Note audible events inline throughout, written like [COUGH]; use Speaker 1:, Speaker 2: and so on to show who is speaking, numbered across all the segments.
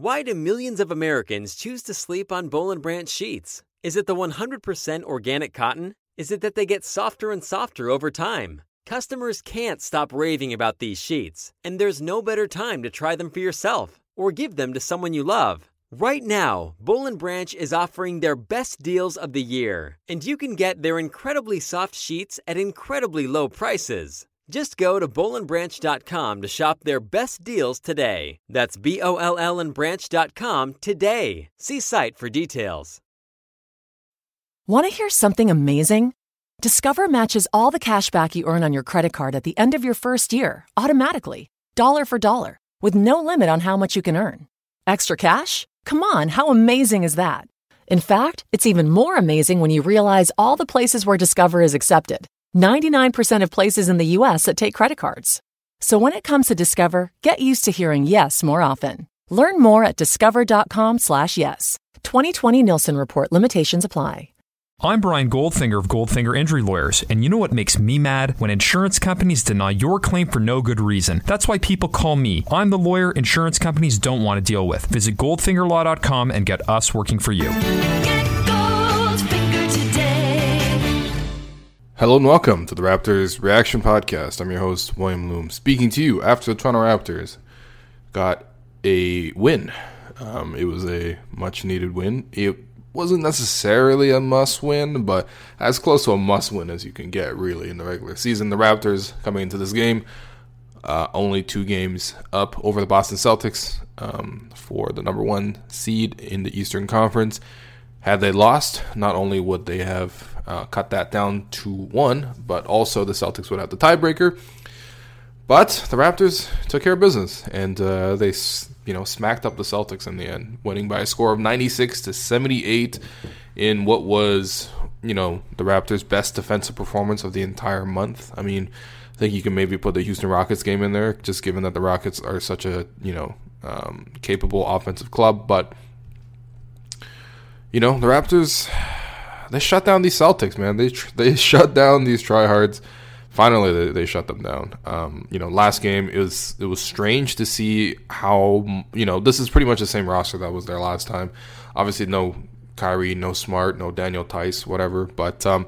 Speaker 1: Why do millions of Americans choose to sleep on Boll and Branch sheets? Is it the 100% organic cotton? Is it that they get softer and softer over time? Customers can't stop raving about these sheets, and there's no better time to try them for yourself or give them to someone you love. Right now, Boll and Branch is offering their best deals of the year, and you can get their incredibly soft sheets at incredibly low prices. Just go to bollandbranch.com to shop their best deals today. That's B O L L and branch.com today. See site for details.
Speaker 2: Want to hear something amazing? Discover matches all the cash back you earn on your credit card at the end of your first year automatically, dollar for dollar, with no limit on how much you can earn. Extra cash? Come on, how amazing is that? In fact, it's even more amazing when you realize all the places where Discover is accepted 99% of places in the US that take credit cards. So when it comes to Discover, get used to hearing yes more often. Learn more at discover.com/slash-yes. 2020 Nielsen report limitations apply.
Speaker 3: I'm Brian Goldfinger of Goldfinger Injury Lawyers, and you know what makes me mad? When insurance companies deny your claim for no good reason. That's why people call me. I'm the lawyer insurance companies don't want to deal with. Visit goldfingerlaw.com and get us working for you.
Speaker 4: Hello and welcome to the Raptors Reaction Podcast. I'm your host, William Lou, speaking to you after the Toronto Raptors got a win. Um, it was a much needed win. It wasn't necessarily a must win, but as close to a must win as you can get, really, in the regular season. The Raptors coming into this game, uh, only two games up over the Boston Celtics um, for the number one seed in the Eastern Conference. Had they lost, not only would they have uh, cut that down to one, but also the Celtics would have the tiebreaker. But the Raptors took care of business, and uh, they you know smacked up the Celtics in the end, winning by a score of 96 to 78 in what was you know the Raptors' best defensive performance of the entire month. I mean, I think you can maybe put the Houston Rockets game in there, just given that the Rockets are such a you know um, capable offensive club, but you know the Raptors they shut down these Celtics, man. They they [LAUGHS] shut down these tryhards. Finally, they, they shut them down. Um, you know, last game it was it was strange to see how you know this is pretty much the same roster that was there last time. Obviously, no Kyrie, no Smart, no Daniel Theis, whatever. But um,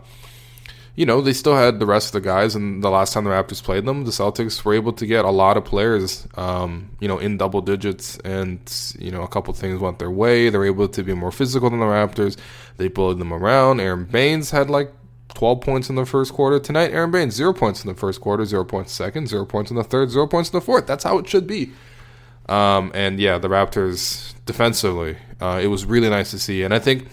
Speaker 4: you know, they still had the rest of the guys. And the last time the Raptors played them, the Celtics were able to get a lot of players, um, you know, in double digits. And, you know, a couple things went their way. They were able to be more physical than the Raptors. They bullied them around. Aaron Baynes had like 12 points in the first quarter. Tonight, Aaron Baynes, zero points in the first quarter, zero points second, zero points in the third, zero points in the fourth. That's how it should be. Um, and yeah, the Raptors defensively, uh, it was really nice to see. And I think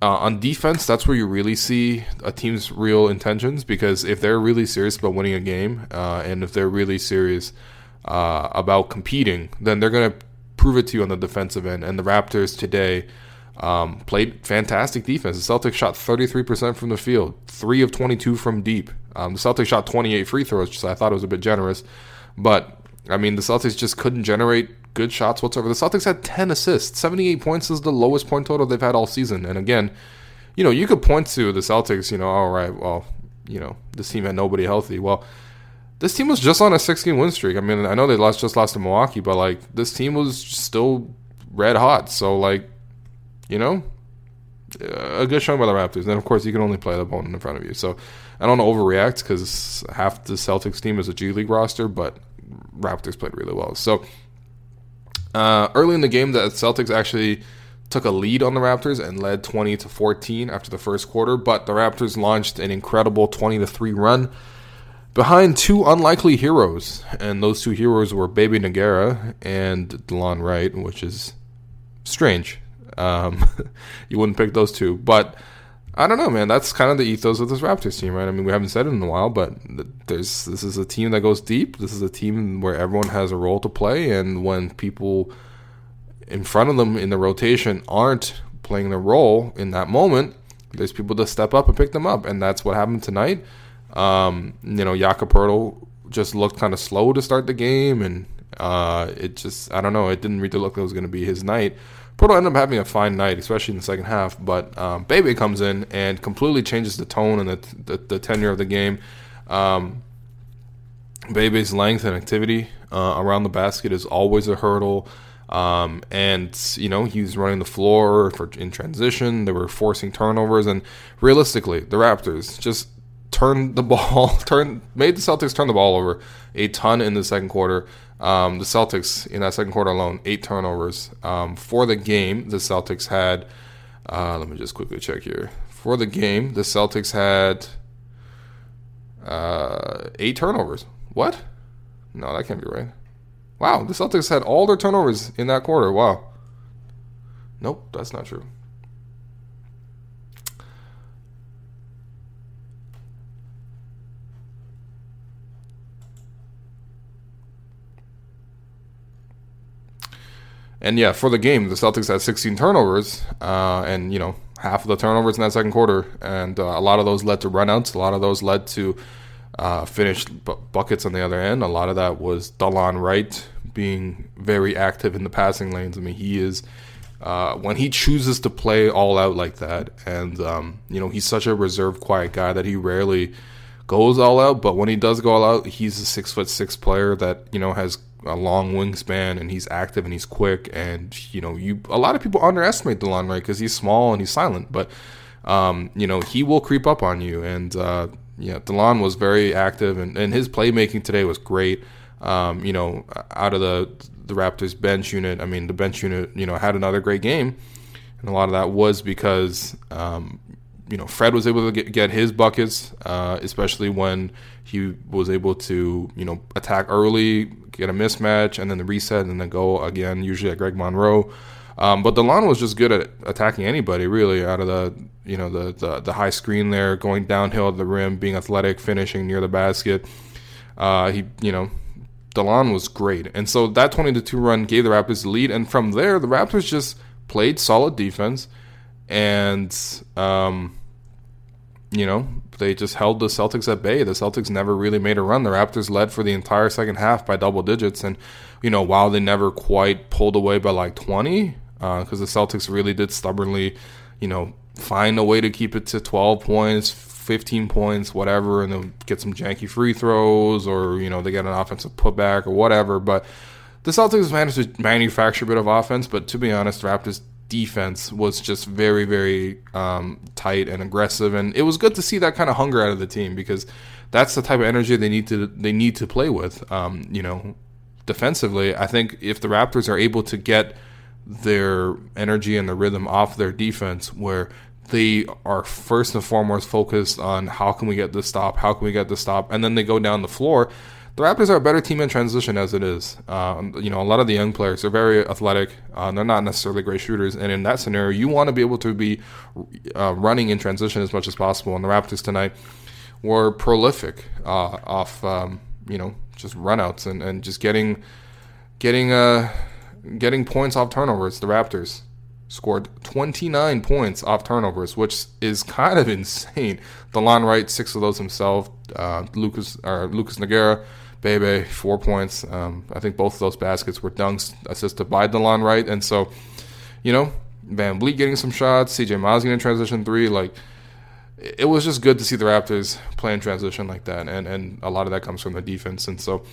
Speaker 4: uh, on defense, that's where you really see a team's real intentions because if they're really serious about winning a game uh, and if they're really serious uh, about competing, then they're going to prove it to you on the defensive end. And the Raptors today um, played fantastic defense. The Celtics shot 33% from the field, 3 of 22 from deep. Um, the Celtics shot 28 free throws, which I thought it was a bit generous. But, I mean, the Celtics just couldn't generate good shots whatsoever. The Celtics had 10 assists. 78 points is the lowest point total they've had all season. And again, you know, you could point to the Celtics, you know, all right, well, you know, this team had nobody healthy. Well, this team was just on a six game win streak. I mean, I know they lost just lost to Milwaukee, but like this team was still red hot. So like, you know, a good showing by the Raptors. And of course you can only play the opponent in front of you. So I don't overreact because half the Celtics team is a G League roster, but Raptors played really well. So uh, early in the game, the Celtics actually took a lead on the Raptors and led 20 to 14 after the first quarter, but the Raptors launched an incredible 20 to 3 run behind two unlikely heroes, and those two heroes were Bebe Nogueira and Delon Wright, which is strange. Um, [LAUGHS] you wouldn't pick those two, but I don't know, man. That's kind of the ethos of this Raptors team, right? I mean, we haven't said it in a while, but there's this is a team that goes deep. This is a team where everyone has a role to play, and when people, in front of them in the rotation aren't playing the role in that moment, there's people to step up and pick them up, and that's what happened tonight. Um, you know, Jakob Poeltl just looked kind of slow to start the game, and uh, it just I don't know. It didn't really look like it was going to be his night. Poeltl ended up having a fine night, especially in the second half. But um, Bebe comes in and completely changes the tone and the, the, the tenure of the game. Um, Bebe's length and activity uh, around the basket is always a hurdle. Um, and you know he's running the floor for in transition. They were forcing turnovers, and realistically, the Raptors just turned the [LAUGHS] ball, turned made the Celtics turn the ball over a ton in the second quarter. Um, the Celtics in that second quarter alone, eight turnovers. Um, for the game, the Celtics had. Uh, let me just quickly check here. For the game, the Celtics had uh, eight turnovers. What? No, that can't be right. Wow, the Celtics had all their turnovers in that quarter. Wow. Nope, that's not true. And yeah, for the game, the Celtics had 16 turnovers, uh, and you know half of the turnovers in that second quarter, and uh, a lot of those led to runouts. A lot of those led to uh, finished bu- buckets on the other end. A lot of that was Delon Wright being very active in the passing lanes. I mean, he is uh, when he chooses to play all out like that, and um, you know he's such a reserved, quiet guy that he rarely goes all out. But when he does go all out, he's a six foot six player that you know has a long wingspan and he's active and he's quick and you know you a lot of people underestimate Delon Wright because he's small and he's silent but um, you know he will creep up on you and uh, yeah Delon was very active and, and his playmaking today was great. Um, you know out of the the Raptors bench unit I mean the bench unit you know had another great game and a lot of that was because um, you know Fred was able to get, get his buckets uh, especially when he was able to you know attack early, get a mismatch, and then the reset, and then go again. Usually at Greg Monroe, um, but Delon was just good at attacking anybody really out of the you know the, the, the high screen there, going downhill at the rim, being athletic, finishing near the basket. Uh, he you know Delon was great, and so that twenty to two run gave the Raptors the lead, and from there the Raptors just played solid defense, and um, you know they just held the Celtics at bay. The Celtics never really made a run. The Raptors led for the entire second half by double digits, and you know while they never quite pulled away by like twenty, because uh, the Celtics really did stubbornly, you know, find a way to keep it to twelve points, fifteen points, whatever, and then get some janky free throws, or you know they get an offensive putback or whatever. But the Celtics managed to manufacture a bit of offense, but to be honest, Raptors defense was just very, very um, tight and aggressive, and it was good to see that kind of hunger out of the team because that's the type of energy they need to they need to play with. Um, you know, defensively, I think if the Raptors are able to get their energy and the rhythm off their defense, where they are first and foremost focused on how can we get this stop, how can we get this stop, and then they go down the floor the Raptors are a better team in transition as it is. Uh, you know, a lot of the young players are very athletic. Uh, they're not necessarily great shooters, and in that scenario, you want to be able to be uh, running in transition as much as possible. And the Raptors tonight were prolific uh, off, um, you know, just runouts and, and just getting getting uh, getting points off turnovers. The Raptors scored 29 points off turnovers, which is kind of [LAUGHS] insane. Delon Wright, six of those himself. Uh, Lucas or Lucas Nogueira Bebe, four points. Um, I think both of those baskets were dunks assisted by Delon Wright. And so, you know, VanVleet getting some shots, CJ Miles getting transition three. Like, it was just good to see the Raptors playing transition like that. And, and a lot of that comes from the defense. And so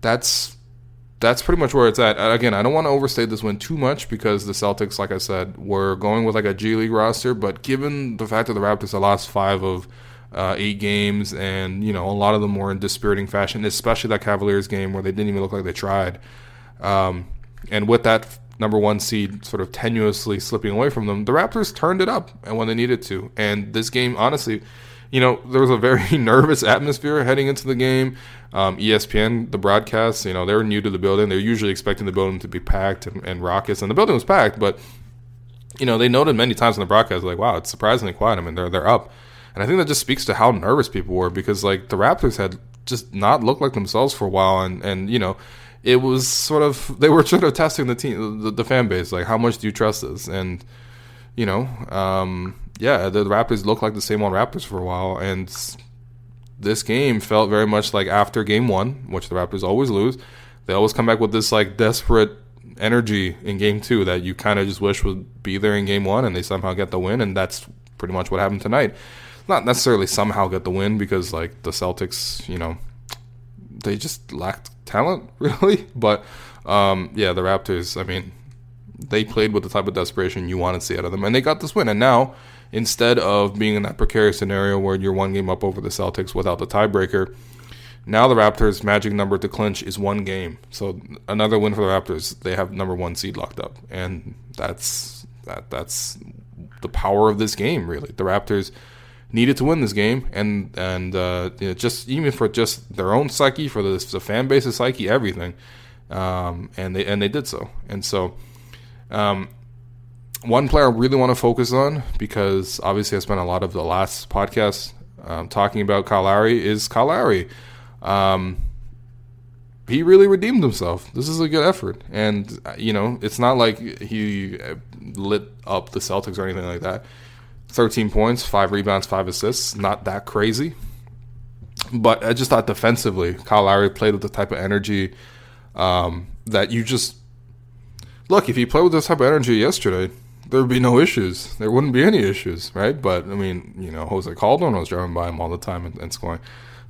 Speaker 4: that's that's pretty much where it's at. Again, I don't want to overstate this win too much because the Celtics, like I said, were going with like a G League roster. But given the fact that the Raptors have lost five of uh, eight games, and you know a lot of them were in dispiriting fashion, especially that Cavaliers game where they didn't even look like they tried. Um, and with that number one seed sort of tenuously slipping away from them, the Raptors turned it up and when they needed to. And this game, honestly, you know, there was a very [LAUGHS] nervous atmosphere heading into the game. Um, ESPN, the broadcast, you know, they were new to the building. They're usually expecting the building to be packed and, and raucous, and the building was packed. But you know, they noted many times in the broadcast, like, "Wow, it's surprisingly quiet." I mean, they're they're up. And I think that just speaks to how nervous people were because like the Raptors had just not looked like themselves for a while, and and you know, it was sort of [LAUGHS] they were sort of testing the team, the, the fan base, like how much do you trust this? And you know, um, yeah, the Raptors looked like the same old Raptors for a while, and this game felt very much like after Game One, which the Raptors always lose. They always come back with this like desperate energy in Game Two that you kind of just wish would be there in Game One, and they somehow get the win, and that's pretty much what happened tonight. Not necessarily somehow get the win because like the Celtics, you know, they just lacked talent [LAUGHS] really, but um, yeah, the Raptors. I mean, they played with the type of desperation you want to see out of them, and they got this win. And now, instead of being in that precarious scenario where you're one game up over the Celtics without the tiebreaker, now the Raptors' magic number to clinch is one game. So another win for the Raptors. They have number one seed locked up, and that's that. That's the power of this game. Really, the Raptors needed to win this game, and and uh, you know, just even for just their own psyche, for the, the fan base's psyche, everything, um, and they and they did so. And so, um, one player I really want to focus on because obviously I spent a lot of the last podcast um, talking about Kyle Lowry is Kyle Lowry. Um, he really redeemed himself. This is a good effort, and you know it's not like he lit up the Celtics or anything like that. 13 points, five rebounds, five assists. Not that crazy. But I just thought defensively, Kyle Lowry played with the type of energy um, that you just look. If he played with this type of energy yesterday, there would be no issues. There wouldn't be any issues, right? But I mean, you know, Jose Calderon was driving by him all the time and, and scoring.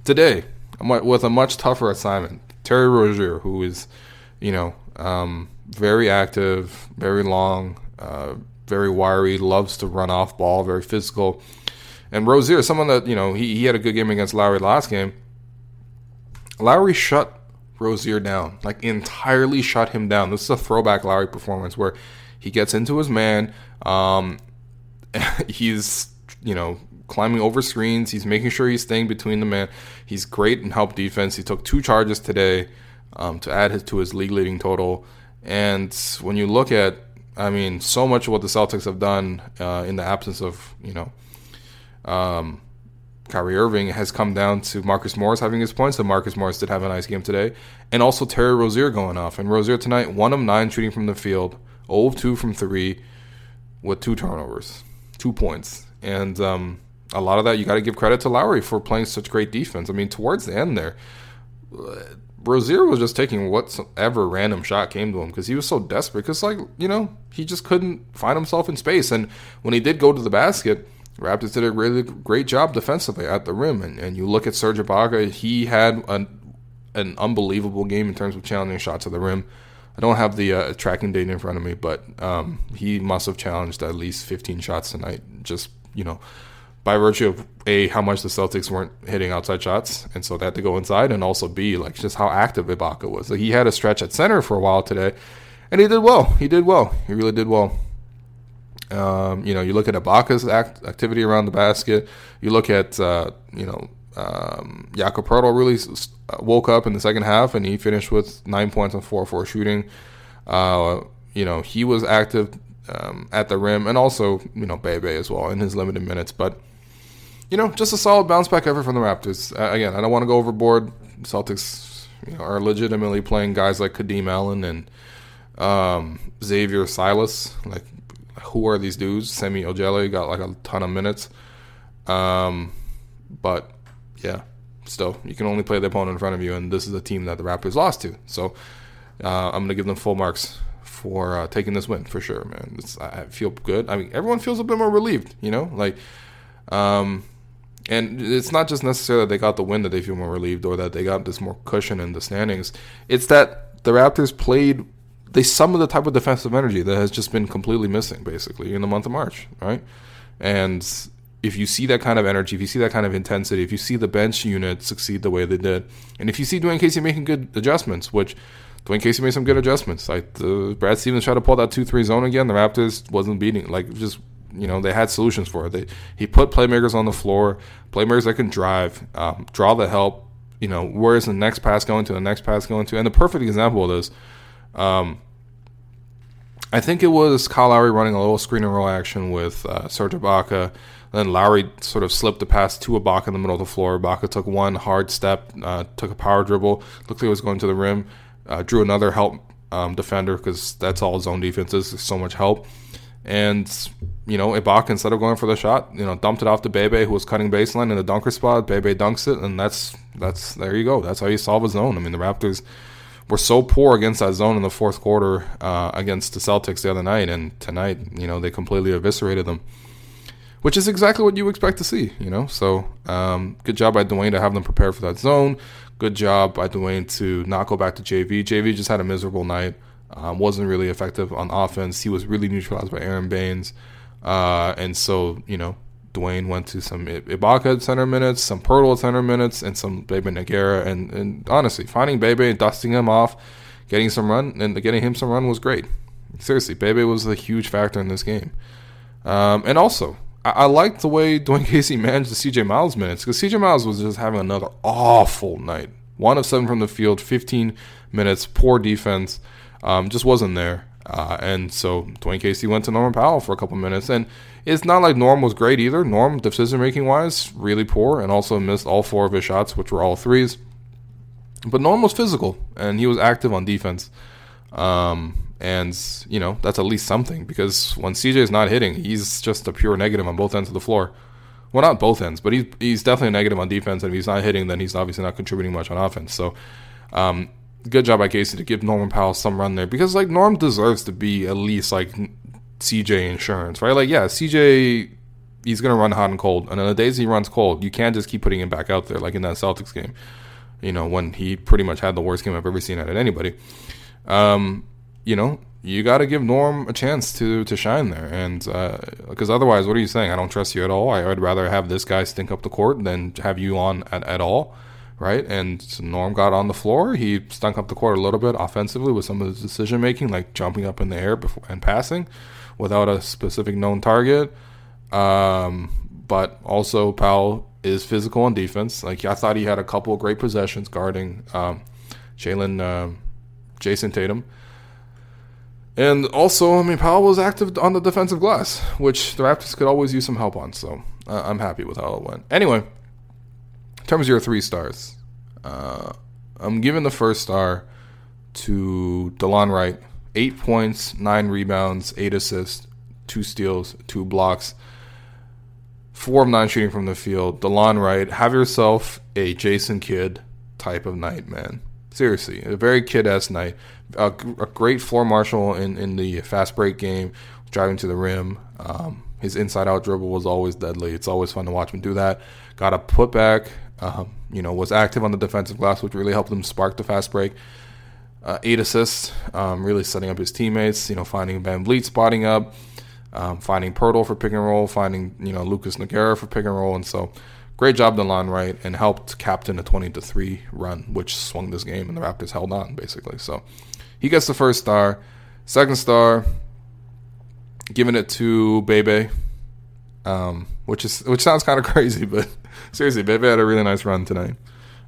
Speaker 4: Today, with a much tougher assignment, Terry Rozier, who is, you know, um, very active, very long, uh, very wiry, loves to run off ball, very physical. And Rozier, someone that, you know, he, he had a good game against Lowry last game. Lowry shut Rozier down, like entirely shut him down. This is a throwback Lowry performance where he gets into his man. Um, [LAUGHS] he's, you know, climbing over screens. He's making sure he's staying between the man. He's great in help defense. He took two charges today um, to add his, to his league leading total. And when you look at I mean, so much of what the Celtics have done uh, in the absence of, you know, um, Kyrie Irving has come down to Marcus Morris having his points. So Marcus Morris did have a nice game today. And also Terry Rozier going off. And Rozier tonight, 1 of 9 shooting from the field, 0 of 2 from 3 with two turnovers, two points. And um, a lot of that you got to give credit to Lowry for playing such great defense. I mean, towards the end there, Rozier was just taking whatever random shot came to him because he was so desperate. Because, like, you know, he just couldn't find himself in space. And when he did go to the basket, Raptors did a really great job defensively at the rim. And, and you look at Serge Ibaka, he had an, an unbelievable game in terms of challenging shots at the rim. I don't have the uh, tracking data in front of me, but um, he must have challenged at least 15 shots tonight. Just, you know, by virtue of a how much the Celtics weren't hitting outside shots, and so they had to go inside, and also b like just how active Ibaka was. Like he had a stretch at center for a while today, and he did well. He did well. He really did well. Um, you know, you look at Ibaka's act, activity around the basket. You look at uh, you know um, Jakob Poeltl really woke up in the second half, and he finished with nine points on four four shooting. Uh, you know, he was active um, at the rim, and also you know Bebe as well in his limited minutes, but you know, just a solid bounce back effort from the Raptors. Uh, again, I don't want to go overboard. Celtics you know, are legitimately playing guys like Kadeem Allen and um, Xavier Silas. Like, who are these dudes? Semi Ojeleye got like a ton of minutes. Um, but yeah, still, you can only play the opponent in front of you, and this is a team that the Raptors lost to. So uh, I'm going to give them full marks for uh, taking this win for sure, man. It's, I feel good. I mean, everyone feels a bit more relieved, you know, like. Um, and it's not just necessarily that they got the win that they feel more relieved or that they got this more cushion in the standings. It's that the Raptors played they summoned the type of defensive energy that has just been completely missing basically in the month of March, right? And if you see that kind of energy, if you see that kind of intensity, if you see the bench unit succeed the way they did, and if you see Dwane Casey making good adjustments, which Dwane Casey made some good adjustments. Like the Brad Stevens tried to pull that two three zone again. The Raptors wasn't beating like just you know they had solutions for it. They he put playmakers on the floor, playmakers that can drive, um, draw the help. You know where is the next pass going to? The next pass going to? And the perfect example of this, um, I think it was Kyle Lowry running a little screen and roll action with uh, Serge Ibaka. Then Lowry sort of slipped the pass to Ibaka in the middle of the floor. Ibaka took one hard step, uh, took a power dribble, looked like it was going to the rim. Uh, drew another help um, defender because that's all zone defense is. So much help. And, you know, Ibaka, instead of going for the shot, you know, dumped it off to Bebe, who was cutting baseline in the dunker spot. Bebe dunks it, and that's, that's there you go. That's how you solve a zone. I mean, the Raptors were so poor against that zone in the fourth quarter uh, against the Celtics the other night, and tonight, you know, they completely eviscerated them, which is exactly what you expect to see, you know. So, um, good job by Dwane to have them prepared for that zone. Good job by Dwane to not go back to JV. JV just had a miserable night. Um, wasn't really effective on offense. He was really neutralized by Aaron Baynes. uh, and so you know Dwane went to some Ibaka center minutes, some Poeltl center minutes, and some Bebe Nogueira. And, and honestly, finding Bebe and dusting him off, getting some run, and getting him some run was great. Seriously, Bebe was a huge factor in this game. Um, and also, I, I liked the way [LAUGHS] Dwane Casey managed the CJ Miles minutes because CJ Miles was just having another awful night. One of seven from the field, 15 minutes, poor defense, um, just wasn't there. Uh, and so Dwane Casey went to Norman Powell for a couple minutes. And it's not like Norm was great either. Norm, decision making wise, really poor and also missed all four of his shots, which were all threes. But Norm was physical and he was active on defense. Um, and, you know, that's at least something because when CJ is not hitting, he's just a pure negative on both ends of the floor. Well, not both ends, but he's, he's definitely negative on defense. And if he's not hitting, then he's obviously not contributing much on offense. So, um, good job by Casey to give Norman Powell some run there because like Norm deserves to be at least like CJ insurance, right? Like yeah, CJ he's gonna run hot and cold, and on the days he runs cold, you can't just keep putting him back out there like in that Celtics game. You know when he pretty much had the worst game I've ever seen out of anybody. Um, you know you got to give Norm a chance to to shine there, and because uh, otherwise, what are you saying? I don't trust you at all. I, would rather have this guy stink up the court than have you on at, at all right? And Norm got on the floor. He stunk up the court a little bit offensively with some of his decision making, like jumping up in the air before, and passing without a specific known target. Um, but also Powell is physical on defense. Like I thought he had a couple great possessions guarding um, Jalen, uh, Jayson Tatum. And also, I mean, Powell was active on the defensive glass, which the Raptors could always use some help on. So uh, I'm happy with how it went. Anyway, in terms of your three stars, uh, I'm giving the first star to Delon Wright. Eight points, nine rebounds, eight assists, two steals, two blocks, four of nine shooting from the field. Delon Wright, have yourself a Jason Kidd type of night, man. Seriously, a very kid-esque night. A, a great floor marshal in, in the fast break game, driving to the rim. Um, his inside-out dribble was always deadly. It's always fun to watch him do that. Got a putback um, you know, was active on the defensive glass, which really helped him spark the fast break. Uh, eight assists, um, really setting up his teammates. You know, finding VanVleet spotting up, um, finding Poeltl for pick and roll, finding you know Lucas Nogueira for pick and roll, and so great job Delon Wright and helped captain a twenty to three run, which swung this game, and the Raptors held on basically. So he gets the first star. Second star, giving it to Bebe, um, which is which sounds kind of [LAUGHS] crazy, but [LAUGHS] seriously, Bebe had a really nice run tonight.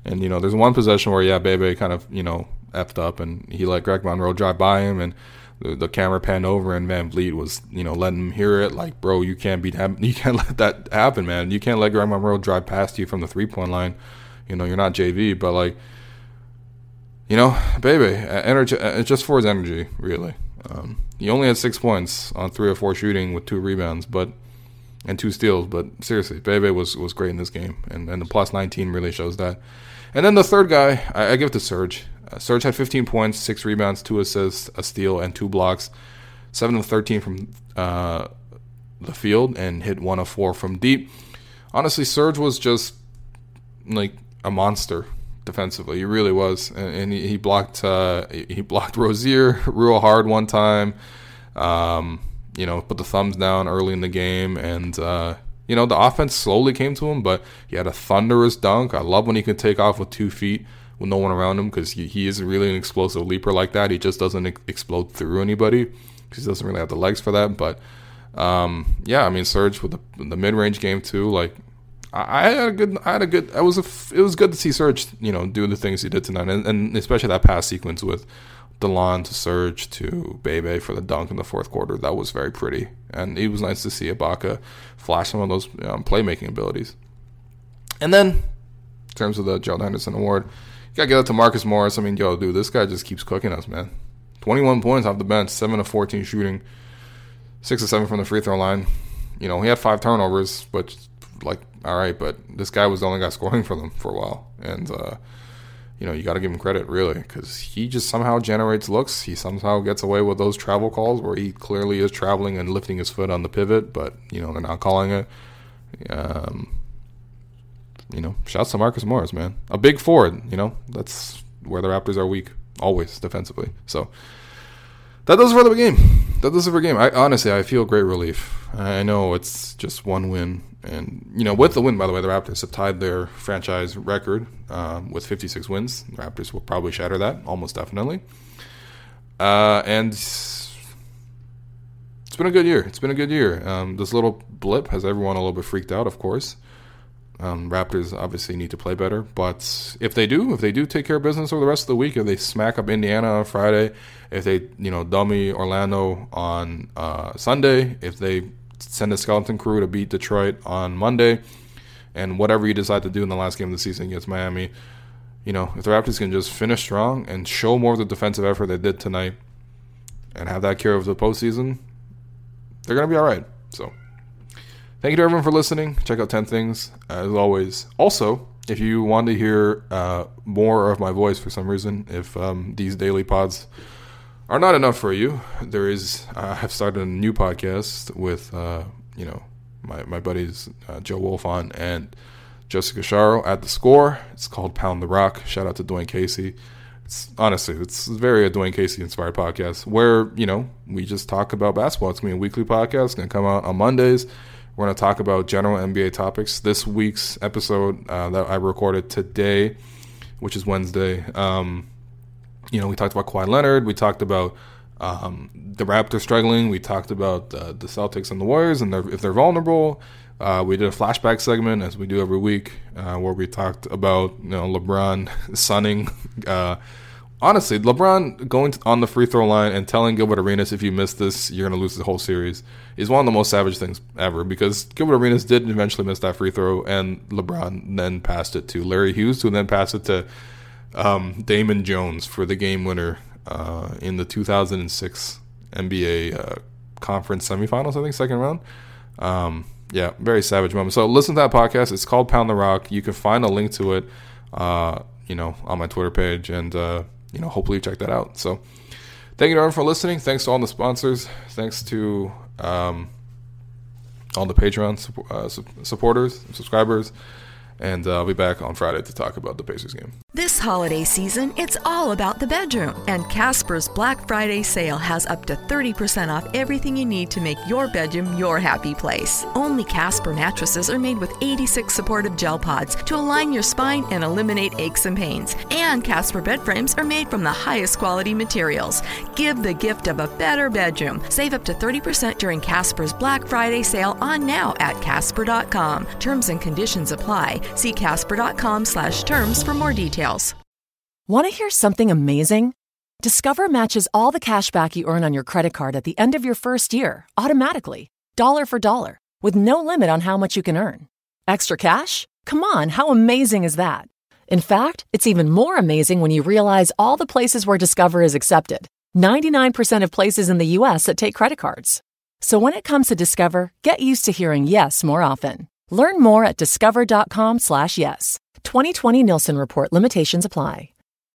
Speaker 4: And you know, there's one possession where yeah, Bebe kind of you know effed up, and he let Greg Monroe drive by him, and the, the camera panned over, and VanVleet was you know letting him hear it, like bro, you can't be [LAUGHS] you can't let that happen, man. You can't let Greg Monroe drive past you from the three point line. You know, you're not JV, but like. You know, Bebe, energy, just for his energy, really. Um, he only had six points on three or four shooting with two rebounds, but and two steals. But seriously, Bebe was was great in this game, and and the plus 19 really shows that. And then the third guy, I, I give it to Serge. Uh, Serge had 15 points, six rebounds, two assists, a steal, and two blocks. Seven of 13 from uh, the field, and hit one of four from deep. Honestly, Serge was just like a monster defensively. He really was, and, and he, he, blocked uh, he blocked [LAUGHS] Rozier real hard one time. Um, you know, put the thumbs down early in the game, and uh, you know the offense slowly came to him. But he had a thunderous dunk. I love when he can take off with two feet with no one around him because he, he is really an explosive leaper like that. He just doesn't ex- explode through anybody because he doesn't really have the legs for that. But um, yeah, I mean, Serge with the, the mid range game too. Like I, had a good, I had a good. I was a, it was good to see Serge, you know, do the things he did tonight, and, and especially that pass sequence with Delon to Serge to Bebe for the dunk in the fourth quarter. That was very pretty, and it was nice to see Ibaka flash some of those um, playmaking abilities. And then, in terms of the Gerald Henderson Award, you Gotta get it to Marcus Morris. I mean, yo, dude, this guy just keeps cooking us, man. 21 points off the bench, 7 of 14 shooting, 6 of 7 from the free throw line. You know, he had five turnovers, but like, all right, but this guy was the only guy scoring for them for a while. And, uh, you know, you got to give him credit, really, because he just somehow generates looks. He somehow gets away with those travel calls where he clearly is traveling and lifting his foot on the pivot, but, you know, they're not calling it. Um, you know, shouts to Marcus Morris, man. A big forward, you know, that's where the Raptors are weak, always defensively. So that does it for the game. That does it for the game. I honestly, I feel great relief. I know it's just one win, and you know, with the win, by the way, the Raptors have tied their franchise record um, with 56 wins. The Raptors will probably shatter that, almost definitely. Uh, and it's been a good year. It's been a good year. Um, this little blip has everyone a little bit freaked out, of course. Um, Raptors obviously need to play better, but if they do, if they do take care of business over the rest of the week, if they smack up Indiana on Friday, if they you know dummy Orlando on uh, Sunday, if they send a skeleton crew to beat Detroit on Monday, and whatever you decide to do in the last game of the season against Miami, you know if the Raptors can just finish strong and show more of the defensive effort they did tonight, and have that carry over the postseason, they're gonna be all right. So. Thank you to everyone for listening. Check out 10 Things, as always. Also, if you want to hear uh, more of my voice for some reason, if um, these daily pods are not enough for you, there is, uh, I've started a new podcast with, uh, you know, my, my buddies uh, Joe Wolfond and Jessica Sharo at the score. It's called Pound the Rock. Shout out to Dwane Casey. It's honestly, it's very a Dwane Casey inspired podcast where, you know, we just talk about basketball. It's going to be a weekly podcast. It's going to come out on Mondays. We're going to talk about general NBA topics. This week's episode uh, that I recorded today, which is Wednesday, um, you know, we talked about Kawhi Leonard. We talked about um, the Raptors struggling. We talked about uh, the Celtics and the Warriors and if they're vulnerable. Uh, we did a flashback segment as we do every week, uh, where we talked about you know LeBron [LAUGHS] sunning uh, honestly, LeBron going on the free throw line and telling Gilbert Arenas, if you miss this, you're going to lose the whole series, is one of the most savage things ever because Gilbert Arenas did eventually miss that free throw, and LeBron then passed it to Larry Hughes, who then passed it to um, Damon Jones for the game winner uh, in the 2006 NBA uh, conference semifinals, I think, second round. Um, yeah, very savage moment. So listen to that podcast. It's called Pound the Rock. You can find a link to it, uh, you know, on my Twitter page and uh, you know, hopefully you check that out. So thank you everyone for listening. Thanks to all the sponsors. Thanks to um, all the Patreon uh, supporters, subscribers. And uh, I'll be back on Friday to talk about the Pacers game.
Speaker 5: This holiday season, it's all about the bedroom. And Casper's Black Friday sale has up to 30% off everything you need to make your bedroom your happy place. Only Casper mattresses are made with 86 supportive gel pods to align your spine and eliminate aches and pains. And Casper bed frames are made from the highest quality materials. Give the gift of a better bedroom. Save up to 30% during Casper's Black Friday sale on now at casper.com. Terms and conditions apply. See casper.com slash terms for more details.
Speaker 2: Want to hear something amazing? Discover matches all the cash back you earn on your credit card at the end of your first year automatically, dollar for dollar, with no limit on how much you can earn. Extra cash? Come on, how amazing is that? In fact, it's even more amazing when you realize all the places where Discover is accepted 99% of places in the US that take credit cards. So when it comes to Discover, get used to hearing yes more often. Learn more at discover.com slash yes. 2020 Nielsen Report limitations apply.